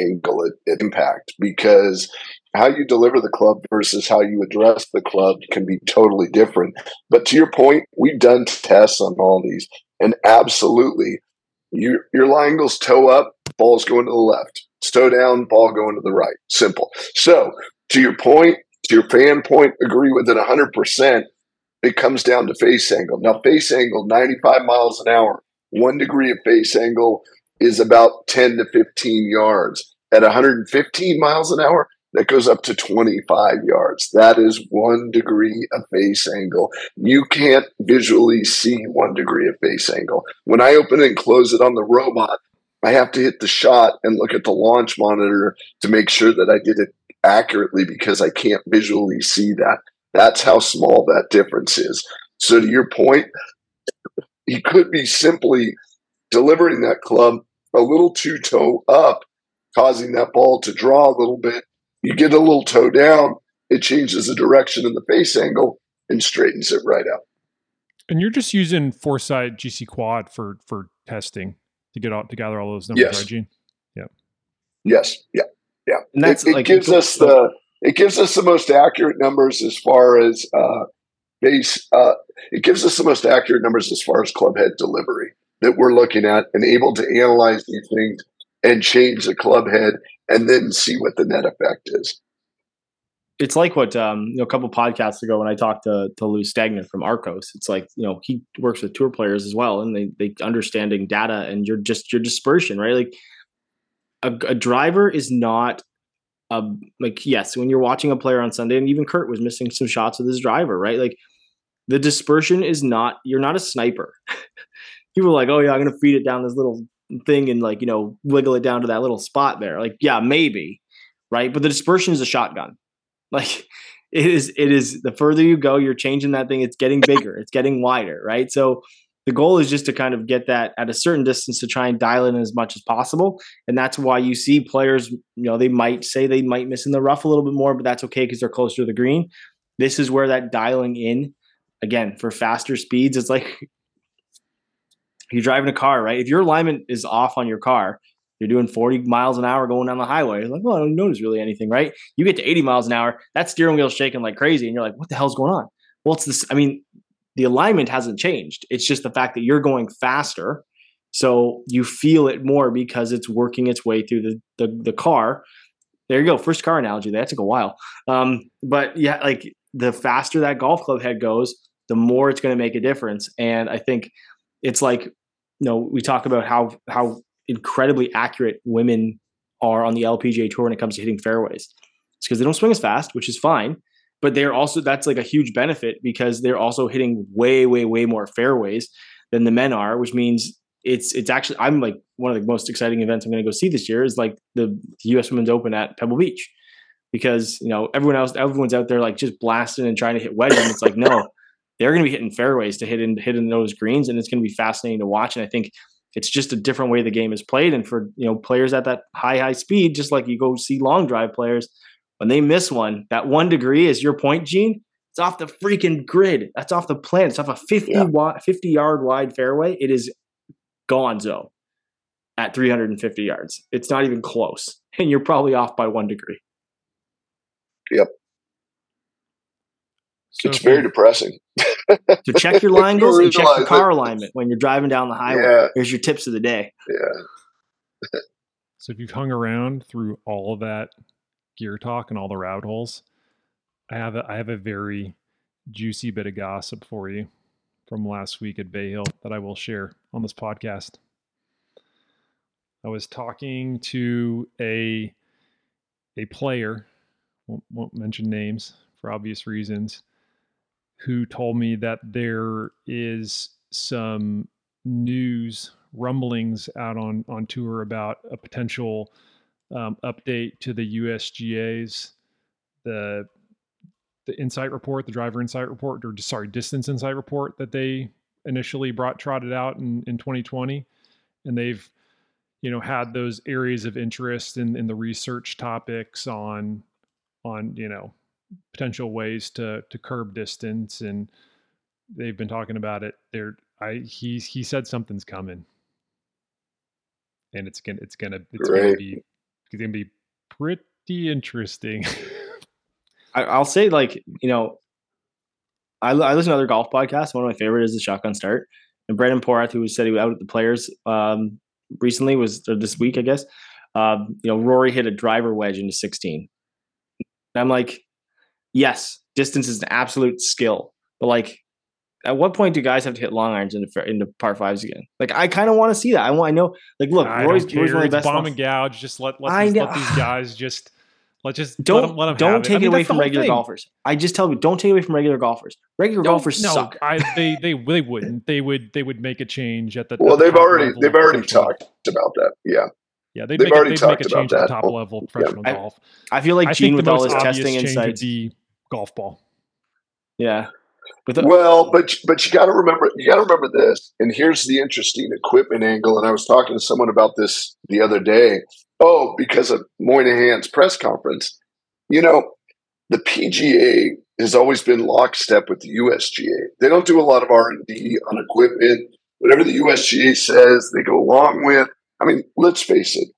angle at, at impact because how you deliver the club versus how you address the club can be totally different. But to your point, we've done tests on all these, and absolutely, you, your line goes toe up, ball's going to the left. Toe down, ball going to the right. Simple. So, to your point, to your fan point, agree with it 100%. It comes down to face angle. Now, face angle, 95 miles an hour, one degree of face angle is about 10 to 15 yards. At 115 miles an hour, that goes up to 25 yards. That is one degree of face angle. You can't visually see one degree of face angle. When I open and close it on the robot, I have to hit the shot and look at the launch monitor to make sure that I did it accurately because I can't visually see that. That's how small that difference is. So, to your point, he could be simply delivering that club a little too toe up, causing that ball to draw a little bit you get a little toe down, it changes the direction and the face angle and straightens it right out. And you're just using Foresight GC Quad for for testing to get out to gather all those numbers, yes. right, Gene? Yeah. Yes. Yeah. Yeah. And that's it, it like, gives us the it gives us the most accurate numbers as far as uh, base. Uh, it gives us the most accurate numbers as far as club head delivery that we're looking at, and able to analyze these things and change the club head, and then see what the net effect is it's like what um, you know a couple podcasts ago when I talked to to Lou Stagner from Arccos. It's like you know he works with tour players as well, and they they understanding data and your just your dispersion, right? Like a, a driver is not a like yes, when you're watching a player on Sunday, and even Kurt was missing some shots with his driver, right? Like the dispersion is not you're not a sniper. *laughs* People are like, oh yeah, I'm gonna feed it down this little thing and like you know wiggle it down to that little spot there. Like yeah, maybe, right? But the dispersion is a shotgun *laughs* like it is it is the further you go, you're changing that thing, it's getting bigger, it's getting wider, right? So the goal is just to kind of get that at a certain distance to try and dial in as much as possible. And that's why you see players, you know, they might say they might miss in the rough a little bit more, but that's okay because they're closer to the green. This is where that dialing in, again, for faster speeds, it's like you're driving a car, right? If your alignment is off on your car, you're doing 40 miles an hour going down the highway. You're like, well, I don't notice really anything, right? You get to 80 miles an hour, that steering wheel's shaking like crazy, and you're like, what the hell's going on? Well, it's this. I mean, the alignment hasn't changed. It's just the fact that you're going faster. So you feel it more because it's working its way through the the, the car. There you go. First car analogy. That took a while. Um, but yeah, like the faster that golf club head goes, the more it's going to make a difference. And I think it's like, you know, we talk about how how incredibly accurate women are on the LPGA tour when it comes to hitting fairways. It's because they don't swing as fast, which is fine, but they're also that's like a huge benefit because they're also hitting way, way, way more fairways than the men are, which means it's it's actually I'm like one of the most exciting events I'm going to go see this year is like the U.S. Women's Open at Pebble Beach because you know everyone else everyone's out there like just blasting and trying to hit wedges. It's like no, they're going to be hitting fairways to hit in hit in those greens, and it's going to be fascinating to watch. And I think it's just a different way the game is played. And for you know players at that high high speed, just like you go see long drive players, when they miss one, that one degree is your point, Gene. It's off the freaking grid. That's off the plan. It's off a 50, yeah. wa- 50 yard wide fairway. It is gonzo at 350 yards. It's not even close. And you're probably off by one degree. Yep. So it's very depressing. *laughs* so check your line goals and check your car it. alignment when you're driving down the highway. Yeah. Here's your tips of the day. Yeah. so if you've hung around through all of that gear talk and all the route holes, I have a, I have a very juicy bit of gossip for you from last week at Bay Hill that I will share on this podcast. I was talking to a a player, won't, won't mention names for obvious reasons, who told me that there is some news rumblings out on on tour about a potential um, update to the USGA's the the insight report, the driver insight report, or sorry, distance insight report that they initially brought trotted out in, in 2020, and they've you know had those areas of interest in in the research topics on on you know potential ways to to curb distance and they've been talking about it. They're i he he said something's coming. And it's gonna it's gonna it's Great. gonna be it's gonna be pretty interesting. *laughs* I, will say like you know I, I listen to other golf podcasts. One of my favorite is the shotgun start. And Brendan Porath who said he was out at the players um recently was this week I guess um, you know Rory hit a driver wedge into 16 and I'm like yes, distance is an absolute skill, but like, at what point do guys have to hit long irons into into par fives again? Like, I kind of want to see that. I want. I know. Like, look, I Roy's, Roy's one of the best. Bomb and gouge. Just let let these, let these guys just. Let's just don't let them, let them don't take it, I mean, away from regular thing. golfers. I just tell you, don't take it away from regular golfers. Regular don't, golfers no, suck. I, they they they wouldn't. They would they would make a change at the. Well, at the they've already they've already talked about that. Yeah. Yeah, they'd they've make, already a, they'd make a change at the top level professional yeah. golf. I, I, feel like Gene with all his testing insights. golf ball. Yeah. But the- well, but but you got to remember you got to remember this. And here's the interesting equipment angle. And I was talking to someone about this the other day. Oh, because of Monahan's press conference, you know, the PGA has always been lockstep with the USGA. They don't do a lot of R and D on equipment. Whatever the USGA says, they go along with. I mean, let's face it,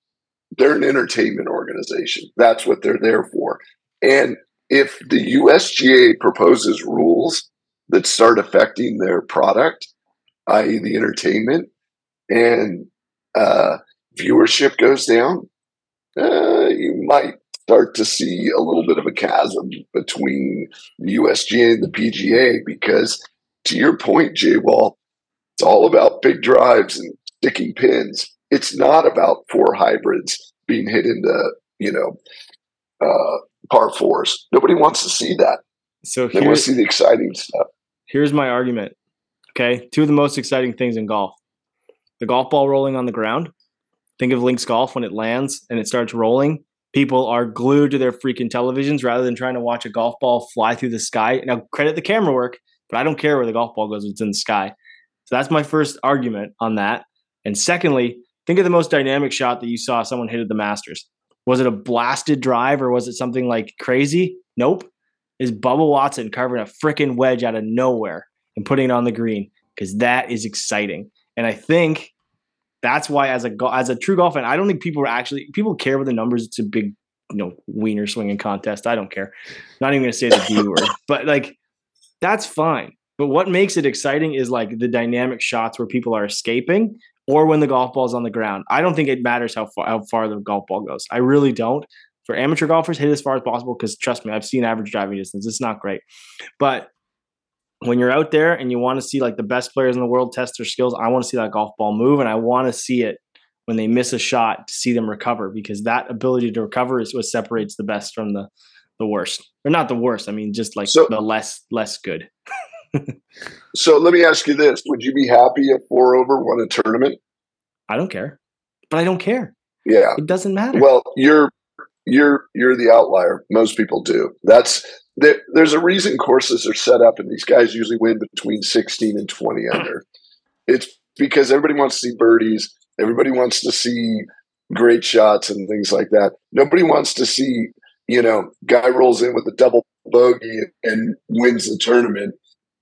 they're an entertainment organization. That's what they're there for. And if the USGA proposes rules that start affecting their product, i.e., the entertainment, and uh, viewership goes down, uh, you might start to see a little bit of a chasm between the USGA and the PGA because, to your point, Jay Wall, it's all about big drives and sticking pins. It's not about four hybrids being hit into, you know, uh, par fours. Nobody wants to see that. So they want to see the exciting stuff. Here's my argument. Okay, two of the most exciting things in golf: the golf ball rolling on the ground. Think of Links Golf when it lands and it starts rolling. People are glued to their freaking televisions rather than trying to watch a golf ball fly through the sky. Now, credit the camera work, but I don't care where the golf ball goes; it's in the sky. So that's my first argument on that. And secondly, think of the most dynamic shot that you saw someone hit at the Masters. Was it a blasted drive or was it something like crazy? Nope. Is Bubba Watson carving a freaking wedge out of nowhere and putting it on the green because that is exciting. And I think that's why, as a as a true golf fan, I don't think people are actually people care about the numbers. It's a big, you know, wiener swinging contest. I don't care. Not even going to say the viewer, *laughs* but like that's fine. But what makes it exciting is like the dynamic shots where people are escaping or when the golf ball's on the ground. I don't think it matters how far how far the golf ball goes. I really don't. For amateur golfers, hit as far as possible because trust me, I've seen average driving distance. It's not great. But when you're out there and you want to see like the best players in the world test their skills, I want to see that golf ball move and I want to see it when they miss a shot to see them recover because that ability to recover is what separates the best from the the worst. Or not the worst. I mean just like so, the less less good. *laughs* so let me ask you this: Would you be happy if four over won a tournament? I don't care, but I don't care. Yeah, it doesn't matter. Well, you're you're you're the outlier. Most people do. That's there, there's a reason courses are set up, and these guys usually win between 16 and 20 under. It's because everybody wants to see birdies. Everybody wants to see great shots and things like that. Nobody wants to see, you know, guy rolls in with a double bogey and wins the tournament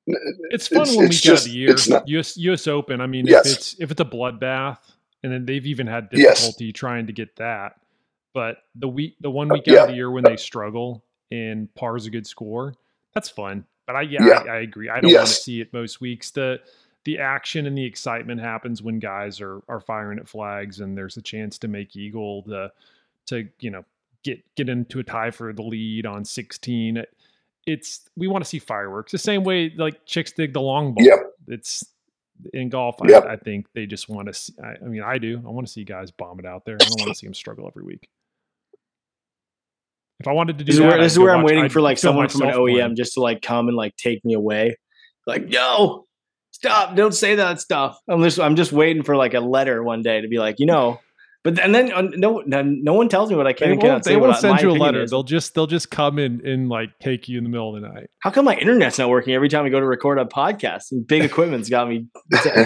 it's fun it's, when it's we just, get the year. It's not, US US Open. I mean, yes. if it's if it's a bloodbath, and then they've even had difficulty yes. trying to get that. But the week, the one week uh, out of the year when they struggle and par's a good score, that's fun. But I yeah, yeah. I, I, agree. I don't yes. want to see it most weeks. The the action and the excitement happens when guys are are firing at flags and there's a chance to make eagle to to you know get get into a tie for the lead on 16 it's we want to see fireworks the same way like chicks dig the long ball. Yep. It's in golf. Yep. I, I, think they just want to. See, I, I, mean, I do. I want to see guys bomb it out there. I don't want to see them struggle every week. If I wanted to do this that, is where, this is where I'm waiting I'd for like someone from an OEM just to like come and like take me away. Like, no, stop! Don't say that stuff. I'm just I'm just waiting for like a letter one day to be like, you know, but and then uh, no, no one tells me what I can and cannot say. They won't send you a letter. Is. They'll just they'll just come in and like take you in the middle of the night. How come my internet's not working every time I go to record a podcast? And big equipment's got me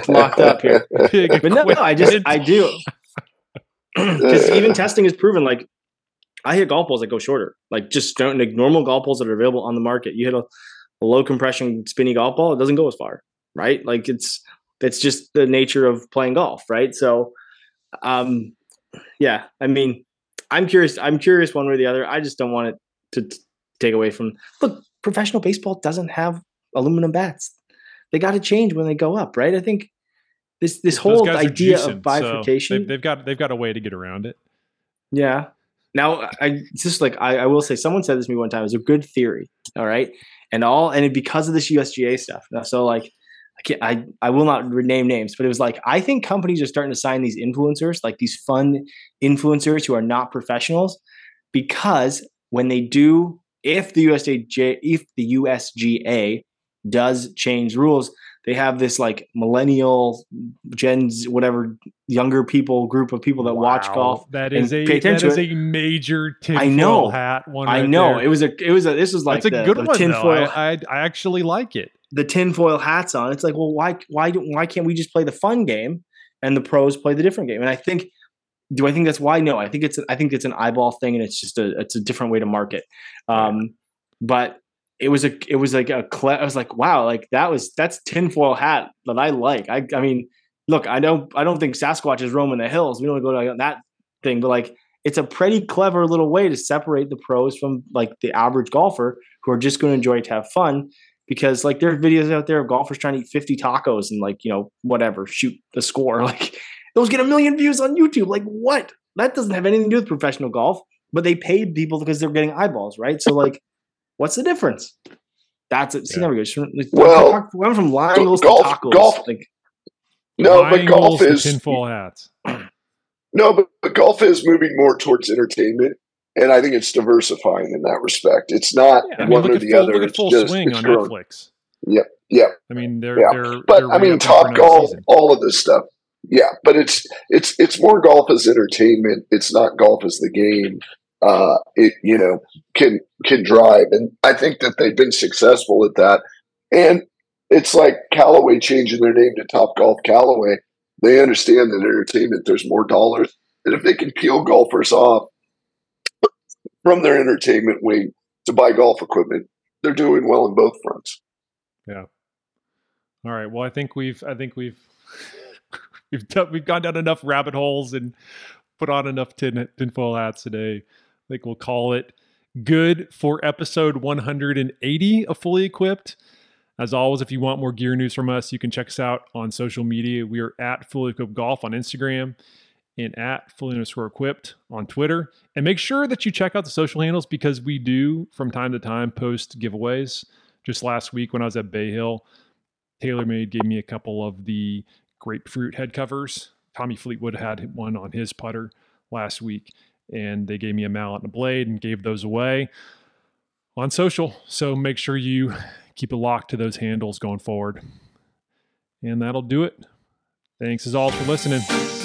locked up here. *laughs* Big but no, no, I just I do because *clears throat* *clears throat* even testing has proven like I hit golf balls that go shorter. Like just don't like normal golf balls that are available on the market. You hit a, a low compression spinny golf ball, it doesn't go as far, right? Like it's it's just the nature of playing golf, right? So um yeah, I mean, I'm curious. I'm curious one way or the other. I just don't want it to t- take away from. Look, professional baseball doesn't have aluminum bats. They got to change when they go up, right? I think this this whole idea juicing, of bifurcation. So they've, they've, got they've got a way to get around it. Yeah. Now, I just like I, I will say, someone said this to me one time. It's a good theory, all right, and all and because of this USGA stuff. So like I can't, I, I will not name names, but it was like, I think companies are starting to sign these influencers, like these fun influencers who are not professionals, because when they do, if the USJ, if the USGA does change rules, they have this like millennial gens whatever younger people group of people that wow. watch golf that is a that is a major tinfoil I know. hat one I know. there. it was a it was a this was like That's a good the one tinfoil I, I, I actually like it the tinfoil hats on. It's like, well, why why do, why can't we just play the fun game and the pros play the different game? And I think, do I think that's why? No, I think it's I think it's an eyeball thing, and it's just a it's a different way to market. Um, but it was a it was like a cle- I was like, wow, like that was that's tinfoil hat that I like. I I mean, look, I don't I don't think Sasquatch is roaming the hills. We don't go to that thing, but like it's a pretty clever little way to separate the pros from like the average golfer who are just going to enjoy it to have fun. Because like there are videos out there of golfers trying to eat 50 tacos and like, you know, whatever, shoot the score. *laughs* Like those get a million views on YouTube. Like what? That doesn't have anything to do with professional golf, but they paid people because they're getting eyeballs, right? So like *laughs* What's the difference? That's it. See, yeah. there we go. Well, we went from lying golf, to tacos. Golf, like, no, but golf is tinfoil hats. *clears throat* No, but, but golf is moving more towards entertainment, and I think it's diversifying in that respect. It's not yeah, I mean, one or the full, other. Look at Full just, Swing on growing. Netflix. Yep. Yeah. I mean, they're, yeah. they're but they're I mean, Topgolf, all of this stuff. Yeah, but it's it's it's more golf as entertainment. It's not golf as the game uh, it you know can can drive, and I think that they've been successful at that. And it's like Callaway changing their name to Topgolf Callaway. They understand that entertainment there's more dollars, and if they can peel golfers off from their entertainment wing to buy golf equipment, they're doing well in both fronts. Yeah. All right. Well, I think we've I think we've *laughs* we've done, we've gone down enough rabbit holes and put on enough tin tinfoil hats today I think we'll call it good for episode 180 of Fully Equipped. As always, if you want more gear news from us, you can check us out on social media. We are at Fully Equipped Golf on Instagram and at Fully underscore Equipped on Twitter. And make sure that you check out the social handles because we do from time to time post giveaways. Just last week when I was at Bay Hill, TaylorMade gave me a couple of the grapefruit head covers. Tommy Fleetwood had one on his putter last week and they gave me a mallet and a blade and gave those away on social. So make sure you keep a lock to those handles going forward. And that'll do it. Thanks as always for listening.